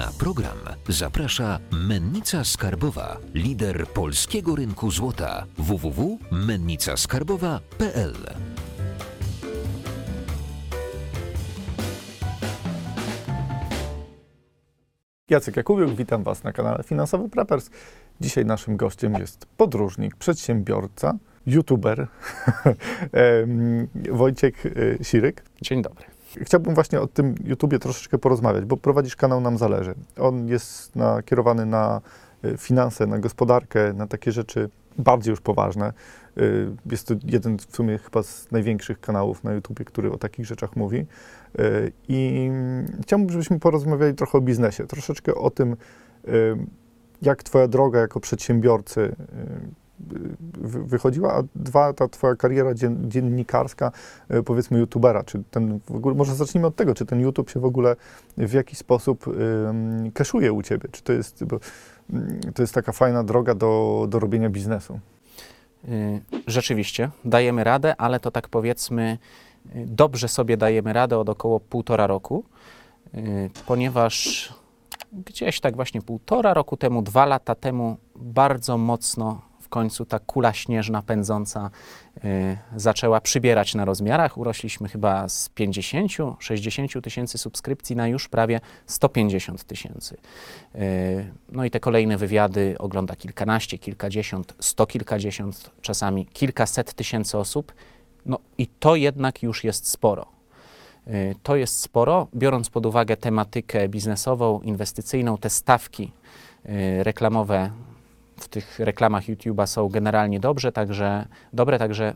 Na program zaprasza Mennica Skarbowa, lider polskiego rynku złota www.mennicaskarbowa.pl. Jacek Jakubiuk, witam Was na kanale Finansowy Preppers. Dzisiaj naszym gościem jest podróżnik, przedsiębiorca, youtuber Wojciech y, Siryk. Dzień dobry. Chciałbym właśnie o tym YouTubie troszeczkę porozmawiać, bo prowadzisz kanał Nam Zależy. On jest nakierowany na y, finanse, na gospodarkę, na takie rzeczy bardziej już poważne. Y, Jest to jeden w sumie chyba z największych kanałów na YouTubie, który o takich rzeczach mówi. Y, I chciałbym, żebyśmy porozmawiali trochę o biznesie, troszeczkę o tym, jak Twoja droga jako przedsiębiorcy wychodziła, a dwa, ta Twoja kariera dzien- dziennikarska, y, powiedzmy youtubera, czy ten w ogóle, może zacznijmy od tego, czy ten YouTube się w ogóle w jakiś sposób kaszuje u Ciebie, czy to jest, bo, mm, to jest taka fajna droga do, do robienia biznesu. Y, Rzeczywiście, dajemy radę, ale to tak powiedzmy, y, dobrze sobie dajemy radę od około półtora roku, y, ponieważ gdzieś tak właśnie półtora roku temu, dwa lata temu, bardzo mocno końcu ta kula śnieżna pędząca y, zaczęła przybierać na rozmiarach. Urośliśmy chyba z 50, 60 tysięcy subskrypcji na już prawie 150 tysięcy. Y, No i te kolejne wywiady ogląda kilkanaście, kilkadziesiąt, sto kilkadziesiąt, czasami kilkaset tysięcy osób. No i to jednak już jest sporo. Y, To jest sporo, biorąc pod uwagę tematykę biznesową, inwestycyjną, te stawki reklamowe w tych reklamach YouTube'a są generalnie dobrze, także, dobre, także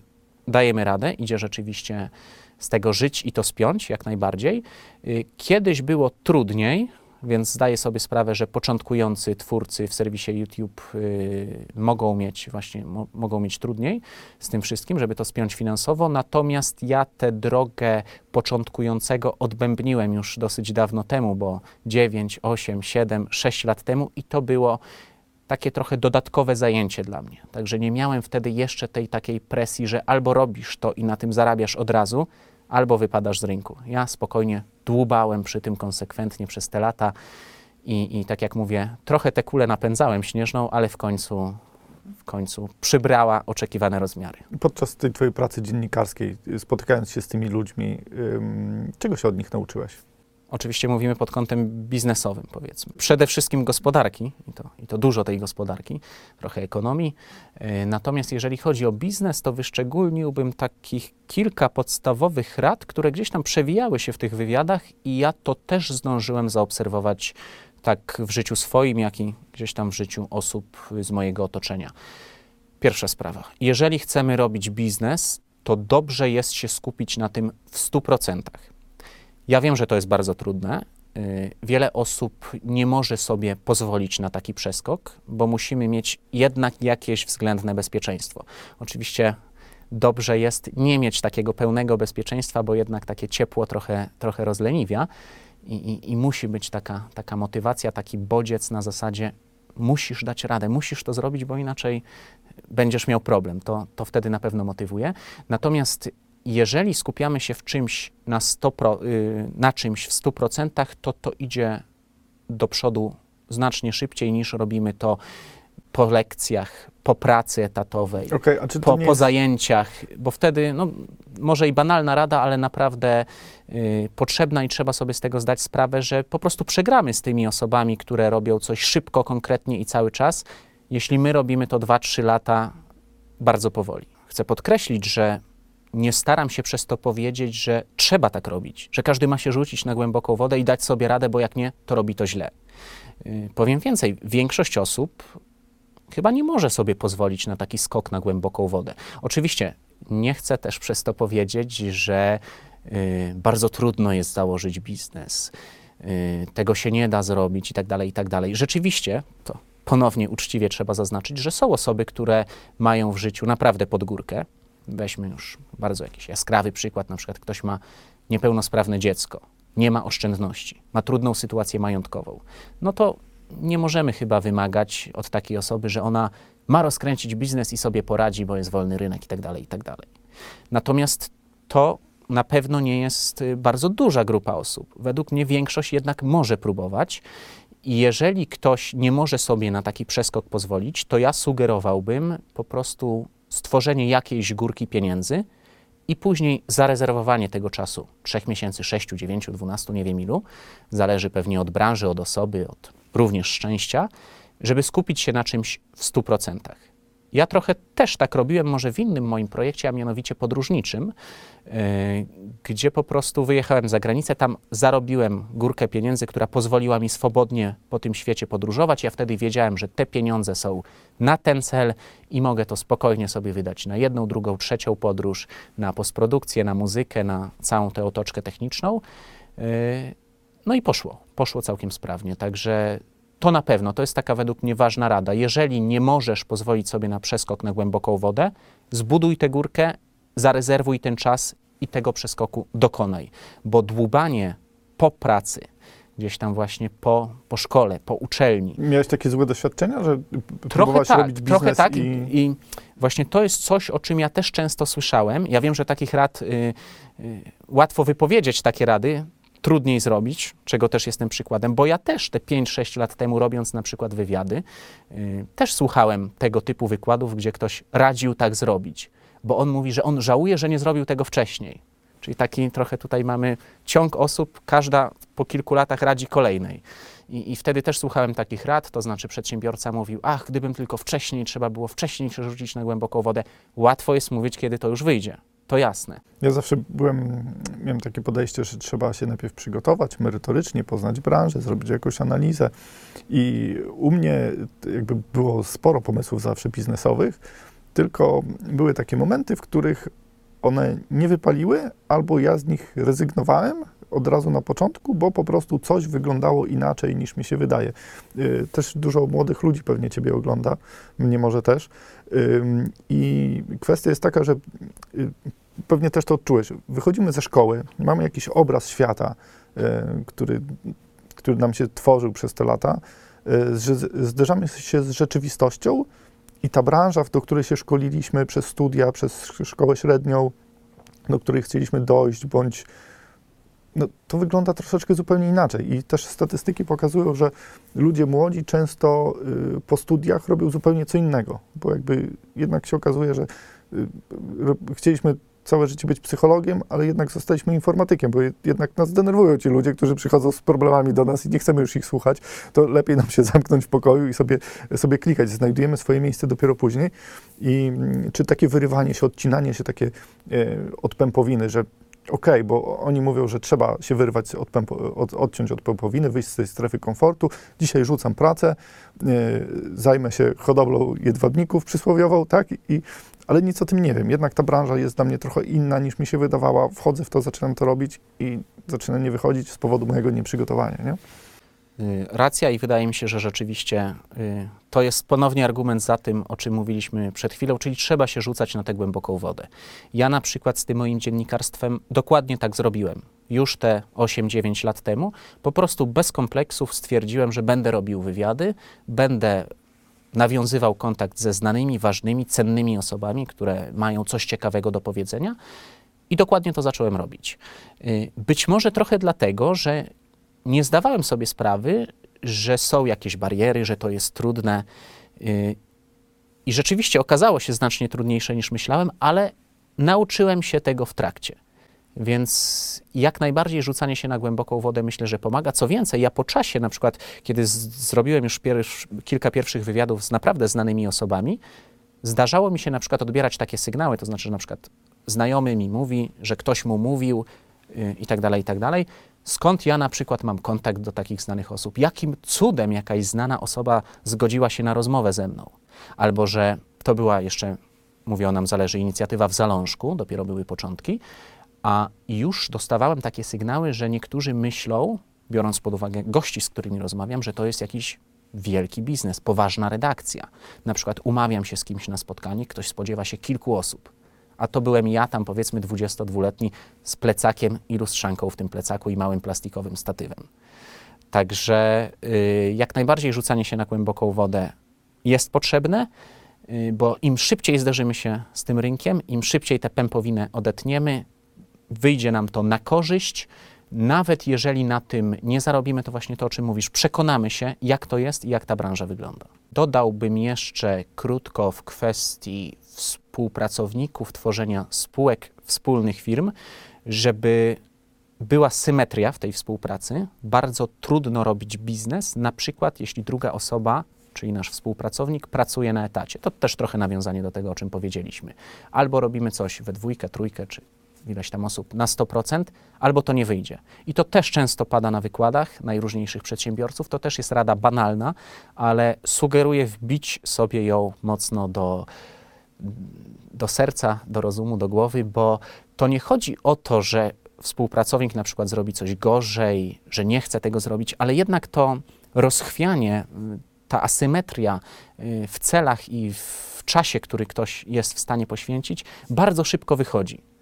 dajemy radę, idzie rzeczywiście z tego żyć i to spiąć jak najbardziej. Y, Kiedyś było trudniej, więc zdaję sobie sprawę, że początkujący twórcy w serwisie YouTube y, mogą mieć właśnie mo, mogą mieć trudniej z tym wszystkim, żeby to spiąć finansowo. Natomiast ja tę drogę początkującego odbębniłem już dosyć dawno temu, bo 9, 8, 7, 6 lat temu i to było takie trochę dodatkowe zajęcie dla mnie. Także nie miałem wtedy jeszcze tej takiej presji, że albo robisz to i na tym zarabiasz od razu, albo wypadasz z rynku. Ja spokojnie dłubałem przy tym konsekwentnie przez te lata i, i tak jak mówię, trochę tę kulę napędzałem śnieżną, ale w końcu, w końcu przybrała oczekiwane rozmiary. Podczas tej Twojej pracy dziennikarskiej, y, spotykając się z tymi ludźmi, czego się od nich nauczyłeś? Oczywiście mówimy pod kątem biznesowym, powiedzmy. Przede wszystkim gospodarki, i to, i to dużo tej gospodarki, trochę ekonomii. Yy, Natomiast jeżeli chodzi o biznes, to wyszczególniłbym takich kilka podstawowych rad, które gdzieś tam przewijały się w tych wywiadach, i ja to też zdążyłem zaobserwować tak w życiu swoim, jak i gdzieś tam w życiu osób z mojego otoczenia. Pierwsza sprawa. Jeżeli chcemy robić biznes, to dobrze jest się skupić na tym w 100%. Ja wiem, że to jest bardzo trudne. Y, Wiele osób nie może sobie pozwolić na taki przeskok, bo musimy mieć jednak jakieś względne bezpieczeństwo. Oczywiście dobrze jest nie mieć takiego pełnego bezpieczeństwa, bo jednak takie ciepło trochę, trochę rozleniwia i, i, i musi być taka, taka motywacja, taki bodziec na zasadzie musisz dać radę, musisz to zrobić, bo inaczej będziesz miał problem. To, to wtedy na pewno motywuje. Natomiast jeżeli skupiamy się w czymś na, 100 pro, y, na czymś w 100%, to to idzie do przodu znacznie szybciej niż robimy to po lekcjach, po pracy etatowej, to po, po zajęciach, bo wtedy, no, może i banalna rada, ale naprawdę y, potrzebna i trzeba sobie z tego zdać sprawę, że po prostu przegramy z tymi osobami, które robią coś szybko, konkretnie i cały czas, jeśli my robimy to 2-3 lata bardzo powoli. Chcę podkreślić, że nie staram się przez to powiedzieć, że trzeba tak robić, że każdy ma się rzucić na głęboką wodę i dać sobie radę, bo jak nie, to robi to źle. Yy, Powiem więcej, większość osób chyba nie może sobie pozwolić na taki skok na głęboką wodę. Oczywiście nie chcę też przez to powiedzieć, że yy, bardzo trudno jest założyć biznes, yy, tego się nie da zrobić i tak dalej, i tak dalej. Rzeczywiście, to ponownie uczciwie trzeba zaznaczyć, że są osoby, które mają w życiu naprawdę pod górkę. Weźmy już bardzo jakiś jaskrawy przykład, na przykład ktoś ma niepełnosprawne dziecko, nie ma oszczędności, ma trudną sytuację majątkową. No to nie możemy chyba wymagać od takiej osoby, że ona ma rozkręcić biznes i sobie poradzi, bo jest wolny rynek i tak dalej, i tak. Natomiast to na pewno nie jest y, bardzo duża grupa osób. Według mnie większość jednak może próbować I jeżeli ktoś nie może sobie na taki przeskok pozwolić, to ja sugerowałbym po prostu stworzenie jakiejś górki pieniędzy i później zarezerwowanie tego czasu 3 miesięcy, 6, 9, 12, nie wiem ilu, zależy pewnie od branży, od osoby, od również szczęścia, żeby skupić się na czymś w 100%. Ja trochę też tak robiłem, może w innym moim projekcie, a mianowicie podróżniczym, yy, gdzie po prostu wyjechałem za granicę, tam zarobiłem górkę pieniędzy, która pozwoliła mi swobodnie po tym świecie podróżować. Ja wtedy wiedziałem, że te pieniądze są na ten cel i mogę to spokojnie sobie wydać na jedną, drugą, trzecią podróż, na postprodukcję, na muzykę, na całą tę otoczkę techniczną. Yy, no i poszło, poszło całkiem sprawnie. Także to na pewno, to jest taka według mnie ważna rada. Jeżeli nie możesz pozwolić sobie na przeskok na głęboką wodę, zbuduj tę górkę, zarezerwuj ten czas i tego przeskoku dokonaj. Bo dłubanie po pracy, gdzieś tam właśnie po, po szkole, po uczelni, Miałeś takie złe doświadczenia, że Trochę próbowałeś tak, robić biznes trochę tak. i... I... I właśnie to jest coś, o czym ja też często słyszałem. Ja wiem, że takich rad y, y, łatwo wypowiedzieć takie rady, trudniej zrobić, czego też jestem przykładem, bo ja też te 5-6 lat temu, robiąc na przykład wywiady, y, też słuchałem tego typu wykładów, gdzie ktoś radził tak zrobić, bo on mówi, że on żałuje, że nie zrobił tego wcześniej. Czyli taki trochę tutaj mamy ciąg osób, każda po kilku latach radzi kolejnej. I, I wtedy też słuchałem takich rad, to znaczy przedsiębiorca mówił, ach, gdybym tylko wcześniej, trzeba było wcześniej się rzucić na głęboką wodę. Łatwo jest mówić, kiedy to już wyjdzie. To jasne. Ja zawsze byłem, miałem takie podejście, że trzeba się najpierw przygotować merytorycznie, poznać branżę, zrobić jakąś analizę. I u mnie jakby było sporo pomysłów zawsze biznesowych, tylko były takie momenty, w których one nie wypaliły, albo ja z nich rezygnowałem od razu na początku, bo po prostu coś wyglądało inaczej niż mi się wydaje. Y, Też dużo młodych ludzi pewnie Ciebie ogląda, mnie może też. I kwestia jest taka, że pewnie też to odczułeś. Wychodzimy ze szkoły, mamy jakiś obraz świata, y, który, który nam się tworzył przez te lata. Y, Zderzamy się z rzeczywistością i ta branża, do której się szkoliliśmy przez studia, przez sz- szkołę średnią, do której chcieliśmy dojść, bądź no, to wygląda troszeczkę zupełnie inaczej. I też statystyki pokazują, że ludzie młodzi często y, po studiach robią zupełnie co innego, bo jakby jednak się okazuje, że y, chcieliśmy całe życie być psychologiem, ale jednak zostaliśmy informatykiem, bo je- jednak nas denerwują ci ludzie, którzy przychodzą z problemami do nas i nie chcemy już ich słuchać, to lepiej nam się zamknąć w pokoju i sobie, sobie klikać. Znajdujemy swoje miejsce dopiero później. I mm, czy takie wyrywanie się, odcinanie się takie e, że okej, bo oni mówią, że trzeba się wyrwać od pępo, od, odciąć od pępowiny, wyjść z tej strefy komfortu. Dzisiaj rzucam pracę, e, zajmę się hodowlą jedwabników przysłowiową, tak? I, ale nic o tym nie wiem. Jednak ta branża jest dla mnie trochę inna niż mi się wydawała. Wchodzę w to, zaczynam to robić i zaczyna nie wychodzić z powodu mojego nieprzygotowania, nie? Y, Racja i wydaje mi się, że rzeczywiście y, to jest ponownie argument za tym, o czym mówiliśmy przed chwilą, czyli trzeba się rzucać na tę głęboką wodę. Ja na przykład z tym moim dziennikarstwem dokładnie tak zrobiłem. Już te 8-9 lat temu po prostu bez kompleksów stwierdziłem, że będę robił wywiady, będę nawiązywał kontakt ze znanymi, ważnymi, cennymi osobami, które mają coś ciekawego do powiedzenia. I dokładnie to zacząłem robić. Y, Być może trochę dlatego, że nie zdawałem sobie sprawy, że są jakieś bariery, że to jest trudne. y, I rzeczywiście okazało się znacznie trudniejsze niż myślałem, ale nauczyłem się tego w trakcie. Więc jak najbardziej rzucanie się na głęboką wodę myślę, że pomaga. Co więcej, ja po czasie, na przykład, kiedy zrobiłem już kilka pierwszych wywiadów z naprawdę znanymi osobami, zdarzało mi się na przykład odbierać takie sygnały, to znaczy, że na przykład znajomy mi mówi, że ktoś mu mówił y, i tak dalej, i tak dalej. Skąd ja na przykład mam kontakt do takich znanych osób? Jakim cudem jakaś znana osoba zgodziła się na rozmowę ze mną? Albo że to była jeszcze, mówią nam, zależy, inicjatywa w Zalążku, dopiero były początki, a już dostawałem takie sygnały, że niektórzy myślą, biorąc pod uwagę gości, z którymi rozmawiam, że to jest jakiś wielki biznes, poważna redakcja. Na przykład umawiam się z kimś na spotkanie, ktoś spodziewa się kilku osób. A to byłem ja tam, powiedzmy 22-letni, z plecakiem i lustrzanką w tym plecaku i małym plastikowym statywem. Także y, jak najbardziej rzucanie się na głęboką wodę jest potrzebne, y, bo im szybciej zderzymy się z tym rynkiem, im szybciej tę pępowinę odetniemy, wyjdzie nam to na korzyść, nawet jeżeli na tym nie zarobimy, to właśnie to, o czym mówisz, przekonamy się, jak to jest i jak ta branża wygląda. Dodałbym jeszcze krótko w kwestii współpracowników, tworzenia spółek, wspólnych firm, żeby była symetria w tej współpracy. Bardzo trudno robić biznes, na przykład jeśli druga osoba, czyli nasz współpracownik, pracuje na etacie. To też trochę nawiązanie do tego, o czym powiedzieliśmy. Albo robimy coś we dwójkę, trójkę, czy ileś tam osób na 100%, albo to nie wyjdzie. I to też często pada na wykładach najróżniejszych przedsiębiorców. To też jest rada banalna, ale sugeruję wbić sobie ją mocno do, do serca, do rozumu, do głowy, bo to nie chodzi o to, że współpracownik na przykład zrobi coś gorzej, że nie chce tego zrobić, ale jednak to rozchwianie, y, ta asymetria y, w celach i w czasie, który ktoś jest w stanie poświęcić, bardzo szybko wychodzi.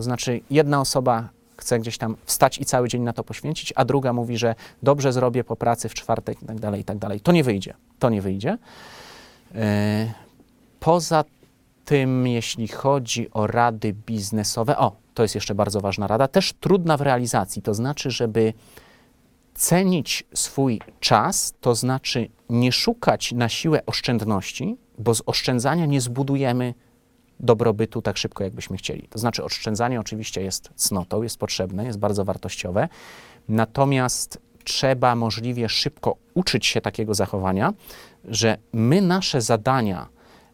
To znaczy, jedna osoba chce gdzieś tam wstać i cały dzień na to poświęcić, a druga mówi, że dobrze zrobię po pracy w czwartek i tak dalej, i tak dalej. To nie wyjdzie. To nie wyjdzie. Y, Poza tym, jeśli chodzi o rady biznesowe, o, to jest jeszcze bardzo ważna rada, też trudna w realizacji, to znaczy, żeby cenić swój czas, to znaczy nie szukać na siłę oszczędności, bo z oszczędzania nie zbudujemy dobrobytu tak szybko, jakbyśmy chcieli. To znaczy, oszczędzanie oczywiście jest cnotą, jest potrzebne, jest bardzo wartościowe, natomiast trzeba możliwie szybko uczyć się takiego zachowania, że my nasze zadania,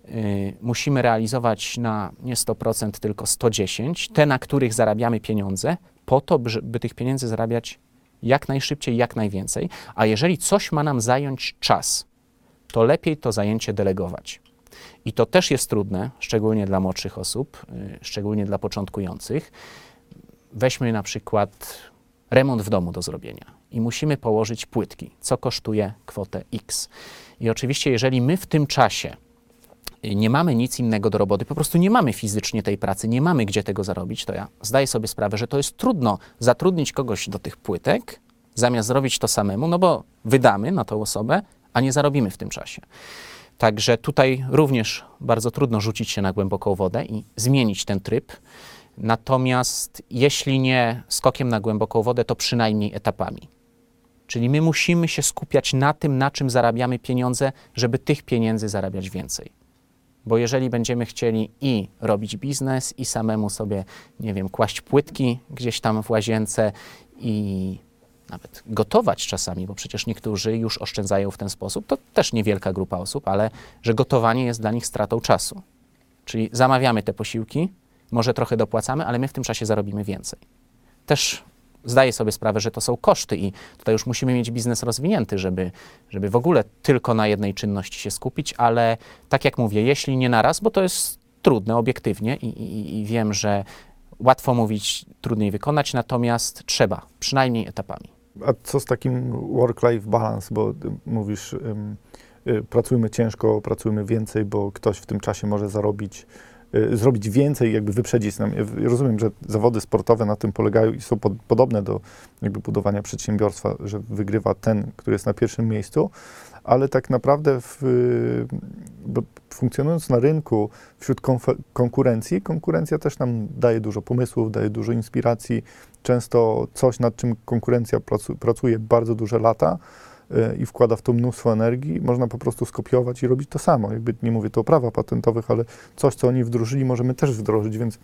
y, musimy realizować na nie 100%, tylko 110, te, na których zarabiamy pieniądze, po to, by, by tych pieniędzy zarabiać jak najszybciej, jak najwięcej. A jeżeli coś ma nam zająć czas, to lepiej to zajęcie delegować. I to też jest trudne, szczególnie dla młodszych osób, y, szczególnie dla początkujących. Weźmy na przykład remont w domu do zrobienia i musimy położyć płytki, co kosztuje kwotę X. I oczywiście, jeżeli my w tym czasie nie mamy nic innego do roboty, po prostu nie mamy fizycznie tej pracy, nie mamy gdzie tego zarobić, to ja zdaję sobie sprawę, że to jest trudno zatrudnić kogoś do tych płytek, zamiast zrobić to samemu, no bo wydamy na tą osobę, a nie zarobimy w tym czasie. Także tutaj również bardzo trudno rzucić się na głęboką wodę i zmienić ten tryb. Natomiast jeśli nie skokiem na głęboką wodę, to przynajmniej etapami. Czyli my musimy się skupiać na tym, na czym zarabiamy pieniądze, żeby tych pieniędzy zarabiać więcej. Bo jeżeli będziemy chcieli i robić biznes, i samemu sobie, nie wiem, kłaść płytki gdzieś tam w łazience i nawet gotować czasami, bo przecież niektórzy już oszczędzają w ten sposób, to też niewielka grupa osób, ale że gotowanie jest dla nich stratą czasu. Czyli zamawiamy te posiłki, może trochę dopłacamy, ale my w tym czasie zarobimy więcej. Też zdaję sobie sprawę, że to są koszty i tutaj już musimy mieć biznes rozwinięty, żeby, żeby w ogóle tylko na jednej czynności się skupić, ale tak jak mówię, jeśli nie naraz, bo to jest trudne obiektywnie i, i, i wiem, że łatwo mówić, trudniej wykonać, natomiast trzeba, przynajmniej etapami. A co z takim work-life balance, bo ty mówisz, y, pracujmy ciężko, pracujmy więcej, bo ktoś w tym czasie może zarobić, y, zrobić więcej, jakby wyprzedzić nam. Ja rozumiem, że zawody sportowe na tym polegają i są pod, podobne do jakby budowania przedsiębiorstwa, że wygrywa ten, który jest na pierwszym miejscu, ale tak naprawdę w, y, funkcjonując na rynku wśród konkurencji, konkurencja też nam daje dużo pomysłów, daje dużo inspiracji, często coś, nad czym konkurencja pracu, pracuje bardzo duże lata y, i wkłada w to mnóstwo energii, można po prostu skopiować i robić to samo. Jakby nie mówię tu o prawach patentowych, ale coś, co oni wdrożyli, możemy też wdrożyć, więc y,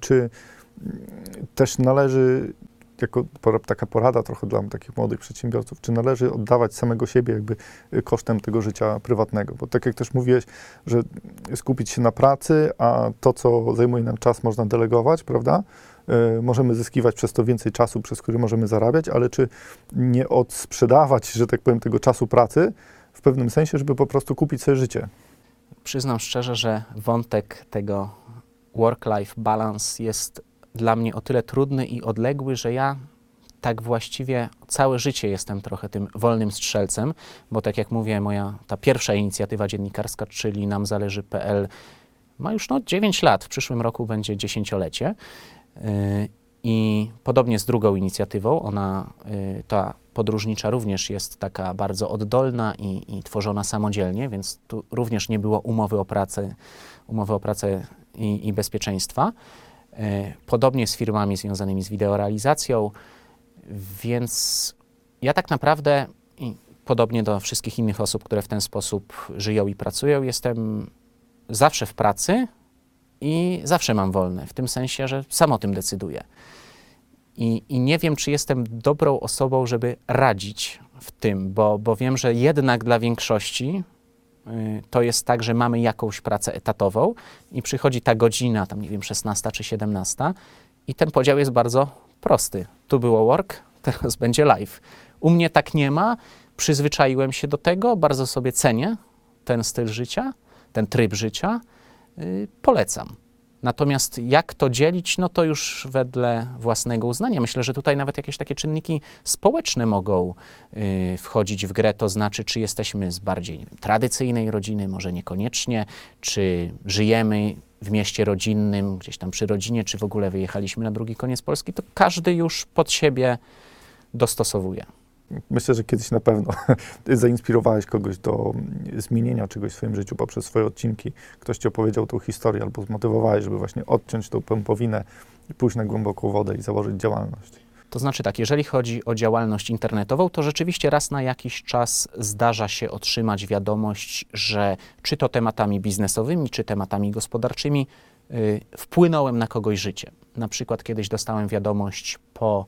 czy mm, też należy, jako taka porada trochę dla takich młodych przedsiębiorców, czy należy oddawać samego siebie jakby y, kosztem tego życia prywatnego? Bo tak jak też mówiłeś, że skupić się na pracy, a to, co zajmuje nam czas, można delegować, prawda? Y, Możemy zyskiwać przez to więcej czasu, przez który możemy zarabiać, ale czy nie odsprzedawać, że tak powiem, tego czasu pracy w pewnym sensie, żeby po prostu kupić sobie życie? Przyznam szczerze, że wątek tego work-life balance jest dla mnie o tyle trudny i odległy, że ja tak właściwie całe życie jestem trochę tym wolnym strzelcem, bo tak jak mówię, moja ta pierwsza inicjatywa dziennikarska, czyli nam zależy.pl, ma już no 9 lat, w przyszłym roku będzie dziesięciolecie. I podobnie z drugą inicjatywą, ona, yy, ta podróżnicza również jest taka bardzo oddolna i, i tworzona samodzielnie, więc tu również nie było umowy o pracę, umowy o pracę i, i bezpieczeństwa. E, Podobnie z firmami związanymi z wideorealizacją, więc ja tak naprawdę, podobnie do wszystkich innych osób, które w ten sposób żyją i pracują, jestem zawsze w pracy i zawsze mam wolne, w tym sensie, że sam o tym decyduję. I, I nie wiem, czy jestem dobrą osobą, żeby radzić w tym, bo, bo wiem, że jednak dla większości y, to jest tak, że mamy jakąś pracę etatową i przychodzi ta godzina, tam nie wiem, 16 czy 17 i ten podział jest bardzo prosty. Tu było work, teraz będzie live. U mnie tak nie ma, przyzwyczaiłem się do tego, bardzo sobie cenię ten styl życia, ten tryb życia, polecam. Natomiast jak to dzielić, no to już wedle własnego uznania. Myślę, że tutaj nawet jakieś takie czynniki społeczne mogą y, wchodzić w grę, to znaczy, czy jesteśmy z bardziej wiem, tradycyjnej rodziny, może niekoniecznie, czy żyjemy w mieście rodzinnym, gdzieś tam przy rodzinie, czy w ogóle wyjechaliśmy na drugi koniec Polski, to każdy już pod siebie dostosowuje. Myślę, że kiedyś na pewno zainspirowałeś kogoś do mm, zmienienia czegoś w swoim życiu poprzez swoje odcinki. Ktoś ci opowiedział tą historię albo zmotywowałeś, żeby właśnie odciąć tą pępowinę pójść na głęboką wodę i założyć działalność. To znaczy tak, jeżeli chodzi o działalność internetową, to rzeczywiście raz na jakiś czas zdarza się otrzymać wiadomość, że czy to tematami biznesowymi, czy tematami gospodarczymi y, wpłynąłem na kogoś życie. Na przykład kiedyś dostałem wiadomość po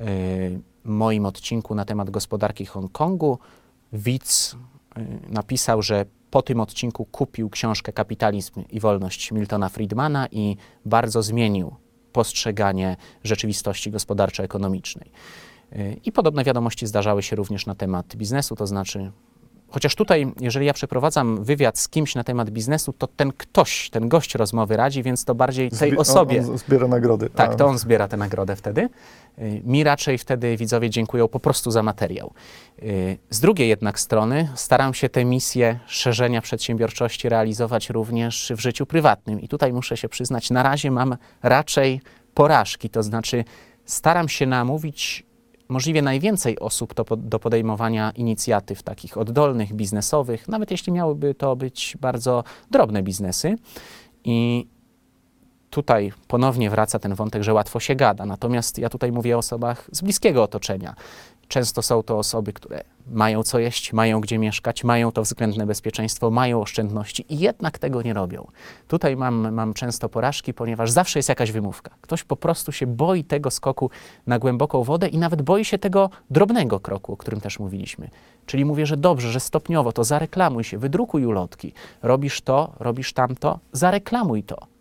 y, moim odcinku na temat gospodarki Hongkongu. Widz y, napisał, że po tym odcinku kupił książkę Kapitalizm i Wolność Miltona Friedmana i bardzo zmienił postrzeganie rzeczywistości gospodarczo-ekonomicznej. Y, I podobne wiadomości zdarzały się również na temat biznesu, to znaczy, chociaż tutaj, jeżeli ja przeprowadzam wywiad z kimś na temat biznesu, to ten ktoś, ten gość rozmowy radzi, więc to bardziej tej Zbi- osobie. On, on zbiera nagrody. Tak, to on zbiera tę nagrodę wtedy. Y, Mi raczej wtedy widzowie dziękują po prostu za materiał. Y, Z drugiej jednak strony staram się tę misję szerzenia przedsiębiorczości realizować również w życiu prywatnym. I tutaj muszę się przyznać, na razie mam raczej porażki, to znaczy staram się namówić możliwie najwięcej osób do, do podejmowania inicjatyw takich oddolnych, biznesowych, nawet jeśli miałyby to być bardzo drobne biznesy. I tutaj ponownie wraca ten wątek, że łatwo się gada. Natomiast ja tutaj mówię o osobach z bliskiego otoczenia. Często są to osoby, które mają co jeść, mają gdzie mieszkać, mają to względne bezpieczeństwo, mają oszczędności i jednak tego nie robią. Tutaj mam, mam często porażki, ponieważ zawsze jest jakaś wymówka. Ktoś po prostu się boi tego skoku na głęboką wodę i nawet boi się tego drobnego kroku, o którym też mówiliśmy. Czyli mówię, że dobrze, że stopniowo to zareklamuj się, wydrukuj ulotki. Robisz to, robisz tamto, zareklamuj to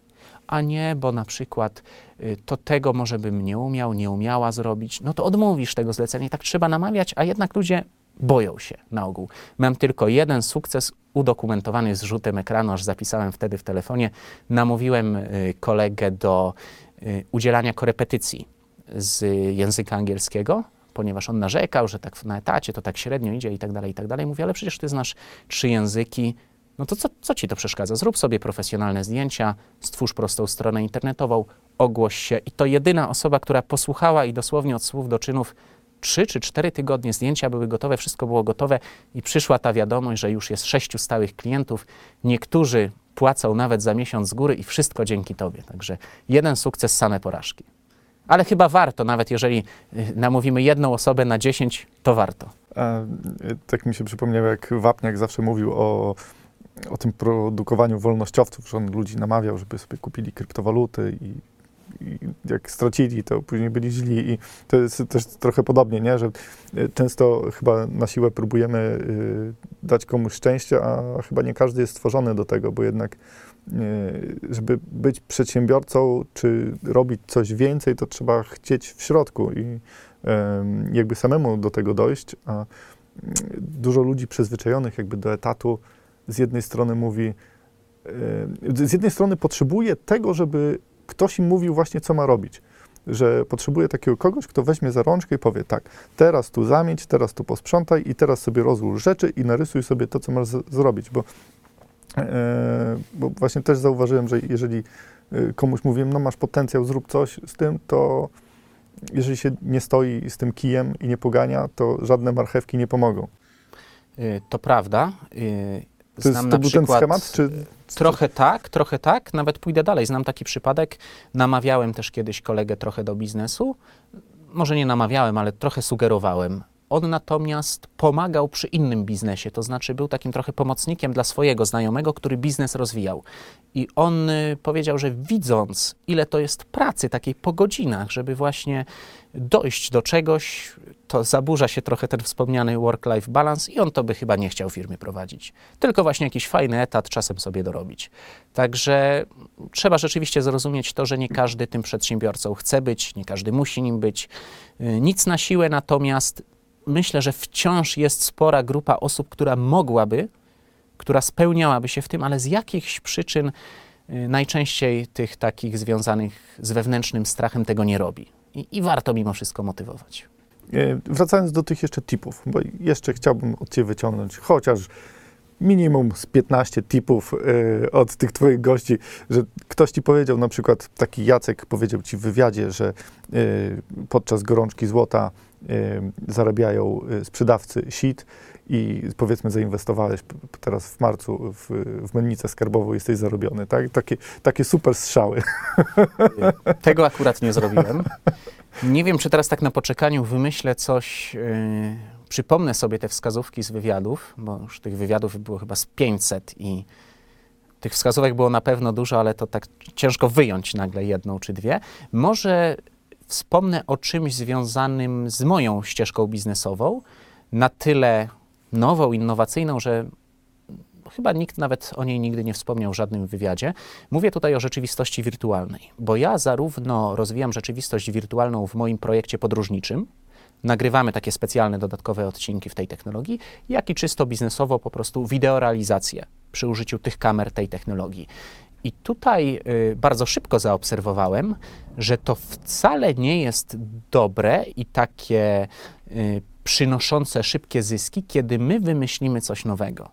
a nie, bo na przykład y, to tego może bym nie umiał, nie umiała zrobić, no to odmówisz tego zlecenia i tak trzeba namawiać, a jednak ludzie boją się na ogół. Mam tylko jeden sukces udokumentowany z rzutem ekranu, aż zapisałem wtedy w telefonie. Namówiłem y, kolegę do y, udzielania korepetycji z języka angielskiego, ponieważ on narzekał, że tak na etacie to tak średnio idzie i tak dalej, i tak dalej. Mówię, ale przecież ty znasz trzy języki, no to co, co ci to przeszkadza? Zrób sobie profesjonalne zdjęcia, stwórz prostą stronę internetową, ogłoś się. I to jedyna osoba, która posłuchała i dosłownie od słów do czynów trzy czy cztery tygodnie zdjęcia były gotowe, wszystko było gotowe i przyszła ta wiadomość, że już jest sześciu stałych klientów. Niektórzy płacą nawet za miesiąc z góry i wszystko dzięki tobie. Także jeden sukces, same porażki. Ale chyba warto, nawet jeżeli y, namówimy jedną osobę na dziesięć, to warto. Y, tak mi się przypomniało, jak Wapniak zawsze mówił o, o tym produkowaniu wolnościowców, że on ludzi namawiał, żeby sobie kupili kryptowaluty i, i jak stracili, to później byli źli. I to jest też trochę podobnie, nie? że y, często chyba na siłę próbujemy y, dać komuś szczęście, a chyba nie każdy jest stworzony do tego, bo jednak y, żeby być przedsiębiorcą, czy robić coś więcej, to trzeba chcieć w środku i jakby samemu do tego dojść, a dużo ludzi przyzwyczajonych jakby do etatu z jednej strony mówi, e, z jednej strony potrzebuje tego, żeby ktoś im mówił właśnie, co ma robić. Że potrzebuje takiego kogoś, kto weźmie za rączkę i powie tak, teraz tu zamieć, teraz tu posprzątaj i teraz sobie rozłóż rzeczy i narysuj sobie to, co masz zrobić, bo, e, bo właśnie też zauważyłem, że jeżeli e, komuś mówiłem, no masz potencjał, zrób coś z tym, to jeżeli się nie stoi z tym kijem i nie pogania, to żadne marchewki nie pomogą. Y, To prawda. To, jest, to na był ten przykład- schemat, czy Trochę tak, trochę tak. Nawet pójdę dalej. Znam taki przypadek. Namawiałem też kiedyś kolegę trochę do biznesu. Może nie namawiałem, ale trochę sugerowałem. On natomiast pomagał przy innym biznesie, to znaczy był takim trochę pomocnikiem dla swojego znajomego, który biznes rozwijał. I on y, powiedział, że widząc, ile to jest pracy takiej po godzinach, żeby właśnie dojść do czegoś, to zaburza się trochę ten wspomniany work-life balance i on to by chyba nie chciał firmy prowadzić. Tylko właśnie jakiś fajny etat czasem sobie dorobić. Także trzeba rzeczywiście zrozumieć to, że nie każdy tym przedsiębiorcą chce być, nie każdy musi nim być. Y, Nic na siłę, natomiast myślę, że wciąż jest spora grupa osób, która mogłaby, która spełniałaby się w tym, ale z jakichś przyczyn y, najczęściej tych takich związanych z wewnętrznym strachem tego nie robi. I, I warto mimo wszystko motywować. E, Wracając do tych jeszcze tipów, bo jeszcze chciałbym od Ciebie wyciągnąć chociaż minimum z 15 tipów e, od tych Twoich gości, że ktoś Ci powiedział, na przykład taki Jacek powiedział Ci w wywiadzie, że e, podczas gorączki złota e, zarabiają e, sprzedawcy sit i powiedzmy zainwestowałeś teraz w marcu w, w mennicę skarbową, jesteś zarobiony, tak? Takie, takie super strzały. Tego akurat nie zrobiłem. Nie wiem, czy teraz tak na poczekaniu wymyślę coś, yy, przypomnę sobie te wskazówki z wywiadów, bo już tych wywiadów było chyba z 500 i tych wskazówek było na pewno dużo, ale to tak ciężko wyjąć nagle jedną czy dwie. Może wspomnę o czymś związanym z moją ścieżką biznesową, na tyle nową, innowacyjną, że chyba nikt nawet o niej nigdy nie wspomniał w żadnym wywiadzie. Mówię tutaj o rzeczywistości wirtualnej, bo ja zarówno rozwijam rzeczywistość wirtualną w moim projekcie podróżniczym, nagrywamy takie specjalne dodatkowe odcinki w tej technologii, jak i czysto biznesowo po prostu wideorealizację przy użyciu tych kamer tej technologii. I tutaj y, bardzo szybko zaobserwowałem, że to wcale nie jest dobre i takie y, przynoszące szybkie zyski, kiedy my wymyślimy coś nowego.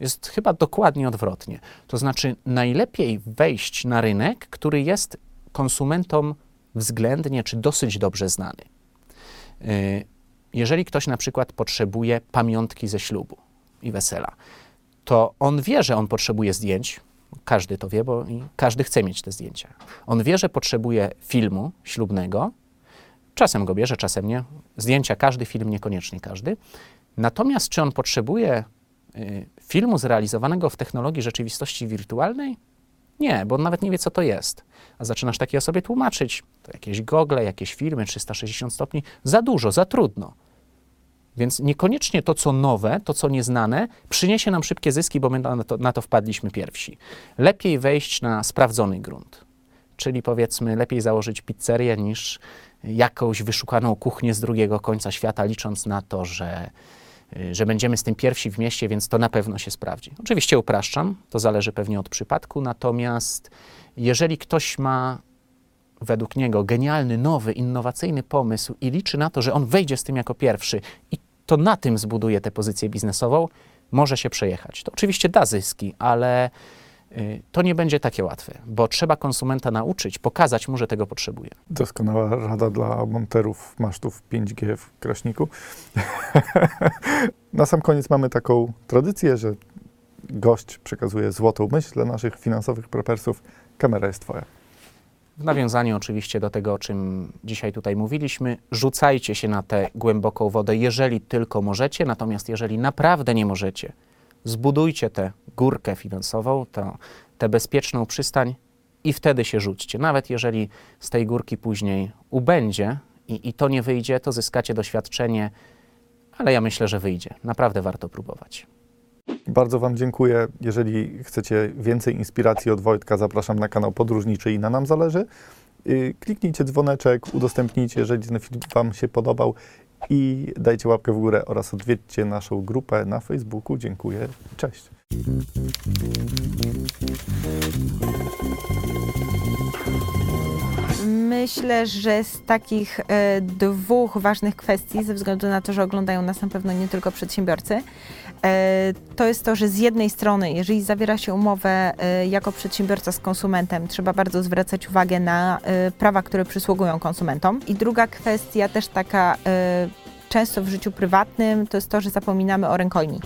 Jest chyba dokładnie odwrotnie. To znaczy, najlepiej wejść na rynek, który jest konsumentom względnie czy dosyć dobrze znany. Y, Jeżeli ktoś na przykład potrzebuje pamiątki ze ślubu i wesela, to on wie, że on potrzebuje zdjęć. Każdy to wie, bo każdy chce mieć te zdjęcia. On wie, że potrzebuje filmu ślubnego. Czasem go bierze, czasem nie. Zdjęcia każdy, film niekoniecznie każdy. Natomiast czy on potrzebuje y, filmu zrealizowanego w technologii rzeczywistości wirtualnej? Nie, bo on nawet nie wie, co to jest. A zaczynasz takiej osobie tłumaczyć, to jakieś gogle, jakieś filmy 360 stopni, za dużo, za trudno. Więc niekoniecznie to, co nowe, to, co nieznane, przyniesie nam szybkie zyski, bo my na to, na to wpadliśmy pierwsi. Lepiej wejść na sprawdzony grunt. Czyli powiedzmy, lepiej założyć pizzerię niż jakąś wyszukaną kuchnię z drugiego końca świata, licząc na to, że, że będziemy z tym pierwsi w mieście, więc to na pewno się sprawdzi. Oczywiście upraszczam, to zależy pewnie od przypadku, natomiast jeżeli ktoś ma według niego genialny, nowy, innowacyjny pomysł i liczy na to, że on wejdzie z tym jako pierwszy i to na tym zbuduje tę pozycję biznesową, może się przejechać. To oczywiście da zyski, ale y, to nie będzie takie łatwe, bo trzeba konsumenta nauczyć, pokazać mu, że tego potrzebuje. Doskonała rada dla monterów masztów 5G w Kraśniku. Na sam koniec mamy taką tradycję, że gość przekazuje złotą myśl dla naszych finansowych prepersów. Kamera jest twoja. W nawiązaniu oczywiście do tego, o czym dzisiaj tutaj mówiliśmy, rzucajcie się na tę głęboką wodę, jeżeli tylko możecie, natomiast jeżeli naprawdę nie możecie, zbudujcie tę górkę finansową, to, tę bezpieczną przystań i wtedy się rzućcie. Nawet jeżeli z tej górki później ubędzie i, i to nie wyjdzie, to zyskacie doświadczenie, ale ja myślę, że wyjdzie. Naprawdę warto próbować. Bardzo Wam dziękuję. Jeżeli chcecie więcej inspiracji od Wojtka, zapraszam na kanał Podróżniczy i na nam zależy. Yy, Kliknijcie dzwoneczek, udostępnijcie, jeżeli ten film Wam się podobał i dajcie łapkę w górę oraz odwiedźcie naszą grupę na Facebooku. Dziękuję. Cześć. Myślę, że z takich e, dwóch ważnych kwestii, ze względu na to, że oglądają nas na pewno nie tylko przedsiębiorcy, e, to jest to, że z jednej strony, jeżeli zawiera się umowę e, jako przedsiębiorca z konsumentem, trzeba bardzo zwracać uwagę na prawa, które przysługują konsumentom. I druga kwestia, też taka często w życiu prywatnym, to jest to, że zapominamy o rękojmi.